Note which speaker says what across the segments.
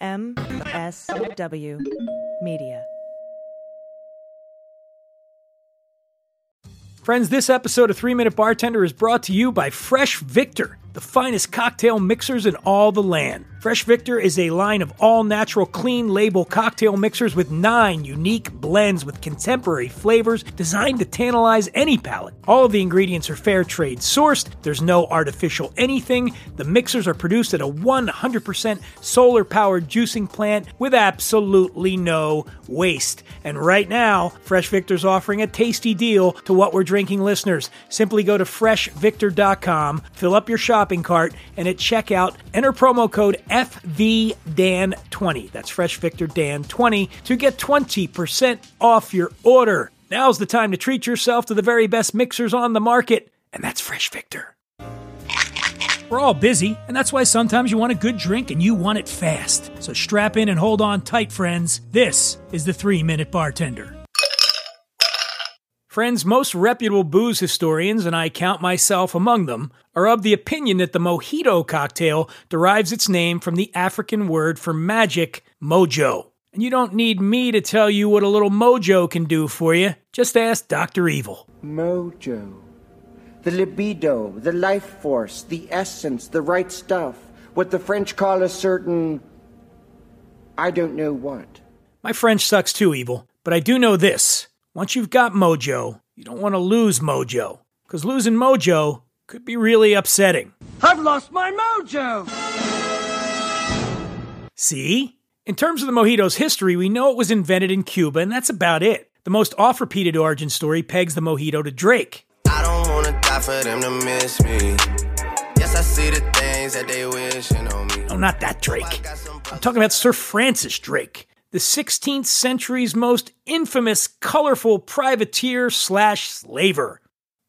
Speaker 1: MSW Media.
Speaker 2: Friends, this episode of 3 Minute Bartender is brought to you by Fresh Victor, the finest cocktail mixers in all the land. Fresh Victor is a line of all natural, clean label cocktail mixers with nine unique blends with contemporary flavors designed to tantalize any palate. All of the ingredients are fair trade sourced, there's no artificial anything. The mixers are produced at a 100% solar powered juicing plant with absolutely no waste. And right now, Fresh Victor's offering a tasty deal to what we're drinking listeners. Simply go to freshvictor.com, fill up your shopping cart, and at checkout, enter promo code FVDAN20. That's Fresh Victor Dan 20 to get 20% off your order. Now's the time to treat yourself to the very best mixers on the market, and that's Fresh Victor. We're all busy, and that's why sometimes you want a good drink and you want it fast. So strap in and hold on tight, friends. This is the 3 Minute Bartender. Friends, most reputable booze historians, and I count myself among them, are of the opinion that the mojito cocktail derives its name from the African word for magic, mojo. And you don't need me to tell you what a little mojo can do for you. Just ask Dr. Evil.
Speaker 3: Mojo. The libido, the life force, the essence, the right stuff. What the French call a certain. I don't know what.
Speaker 2: My French sucks too, Evil, but I do know this. Once you've got mojo, you don't want to lose mojo. Because losing mojo could be really upsetting.
Speaker 3: I've lost my mojo!
Speaker 2: See? In terms of the mojito's history, we know it was invented in Cuba, and that's about it. The most oft repeated origin story pegs the mojito to Drake.
Speaker 4: I don't wanna die for them to miss me. Yes, I see the things that they wishing on me.
Speaker 2: No, not that Drake. I'm talking about Sir Francis Drake, the 16th century's most infamous, colorful privateer slash slaver.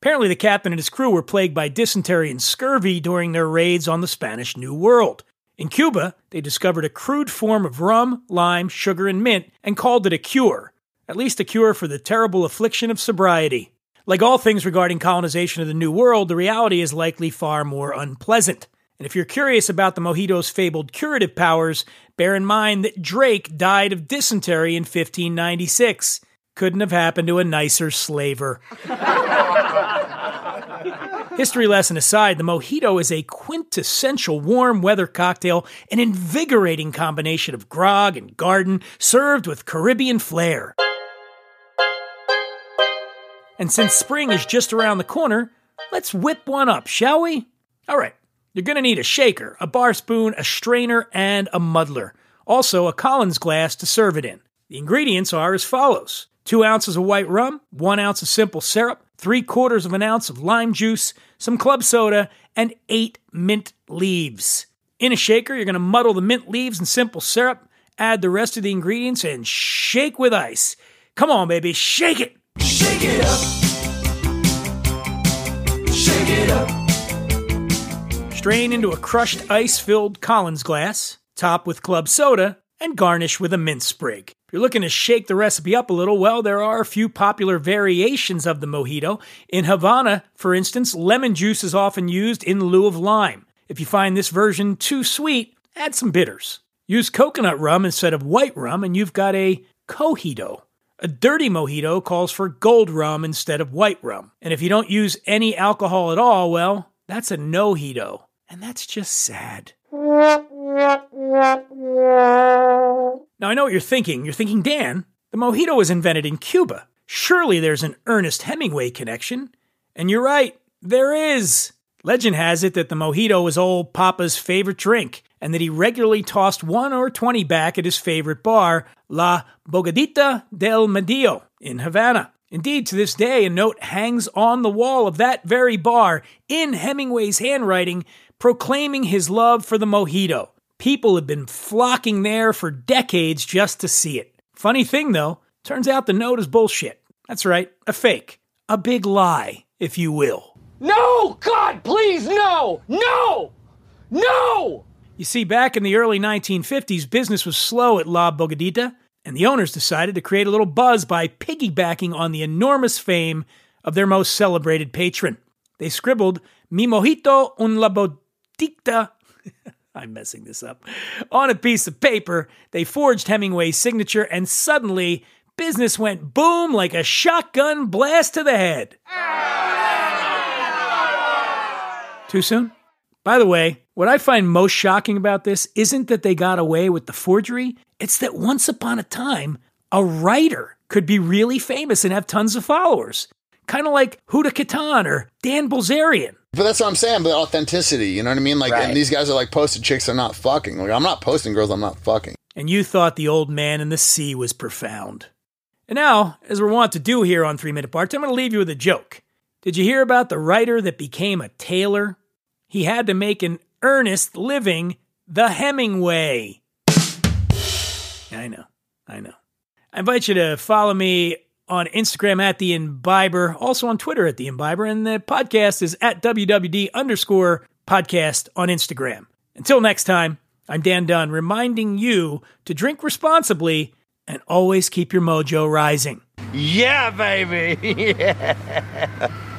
Speaker 2: Apparently, the captain and his crew were plagued by dysentery and scurvy during their raids on the Spanish New World. In Cuba, they discovered a crude form of rum, lime, sugar, and mint and called it a cure, at least a cure for the terrible affliction of sobriety. Like all things regarding colonization of the New World, the reality is likely far more unpleasant. And if you're curious about the mojito's fabled curative powers, bear in mind that Drake died of dysentery in 1596. Couldn't have happened to a nicer slaver. History lesson aside, the mojito is a quintessential warm weather cocktail, an invigorating combination of grog and garden, served with Caribbean flair. And since spring is just around the corner, let's whip one up, shall we? All right, you're going to need a shaker, a bar spoon, a strainer, and a muddler. Also, a Collins glass to serve it in. The ingredients are as follows two ounces of white rum, one ounce of simple syrup, three quarters of an ounce of lime juice, some club soda, and eight mint leaves. In a shaker, you're going to muddle the mint leaves and simple syrup, add the rest of the ingredients, and shake with ice. Come on, baby, shake it!
Speaker 5: Shake it up. Shake it up.
Speaker 2: Strain into a crushed ice filled Collins glass, top with club soda, and garnish with a mint sprig. If you're looking to shake the recipe up a little, well, there are a few popular variations of the mojito. In Havana, for instance, lemon juice is often used in lieu of lime. If you find this version too sweet, add some bitters. Use coconut rum instead of white rum, and you've got a cojito. A dirty mojito calls for gold rum instead of white rum. And if you don't use any alcohol at all, well, that's a no-hito. And that's just sad. Now, I know what you're thinking. You're thinking, Dan, the mojito was invented in Cuba. Surely there's an Ernest Hemingway connection. And you're right, there is. Legend has it that the mojito was old Papa's favorite drink, and that he regularly tossed one or twenty back at his favorite bar, La Bodeguita del Medio, in Havana. Indeed, to this day, a note hangs on the wall of that very bar in Hemingway's handwriting proclaiming his love for the mojito. People have been flocking there for decades just to see it. Funny thing though, turns out the note is bullshit. That's right, a fake. A big lie, if you will.
Speaker 6: No! God, please, no! No! No!
Speaker 2: You see, back in the early 1950s, business was slow at La Bodeguita, and the owners decided to create a little buzz by piggybacking on the enormous fame of their most celebrated patron. They scribbled, Mi mojito un la bodita. I'm messing this up. On a piece of paper, they forged Hemingway's signature, and suddenly business went boom like a shotgun blast to the head. Too soon? By the way, what I find most shocking about this isn't that they got away with the forgery, it's that once upon a time, a writer could be really famous and have tons of followers. Kind of like Huda Kattan or Dan Bilzerian.
Speaker 7: But that's what I'm saying. But authenticity, you know what I mean? Like,
Speaker 3: Right.
Speaker 7: and these guys are like posted chicks. I'm not fucking. Like, I'm not posting girls. I'm not fucking.
Speaker 2: And you thought the old man in the sea was profound. And now, as we're wont to do here on Three Minute Parts, I'm going to leave you with a joke. Did you hear about the writer that became a tailor? He had to make an earnest living the Hemingway. I know, I know. I invite you to follow me on Instagram at the Imbiber, also on Twitter at the Imbiber, and the podcast is at WWD underscore podcast on Instagram. Until next time, I'm Dan Dunn, reminding you to drink responsibly and always keep your mojo rising.
Speaker 5: Yeah, baby.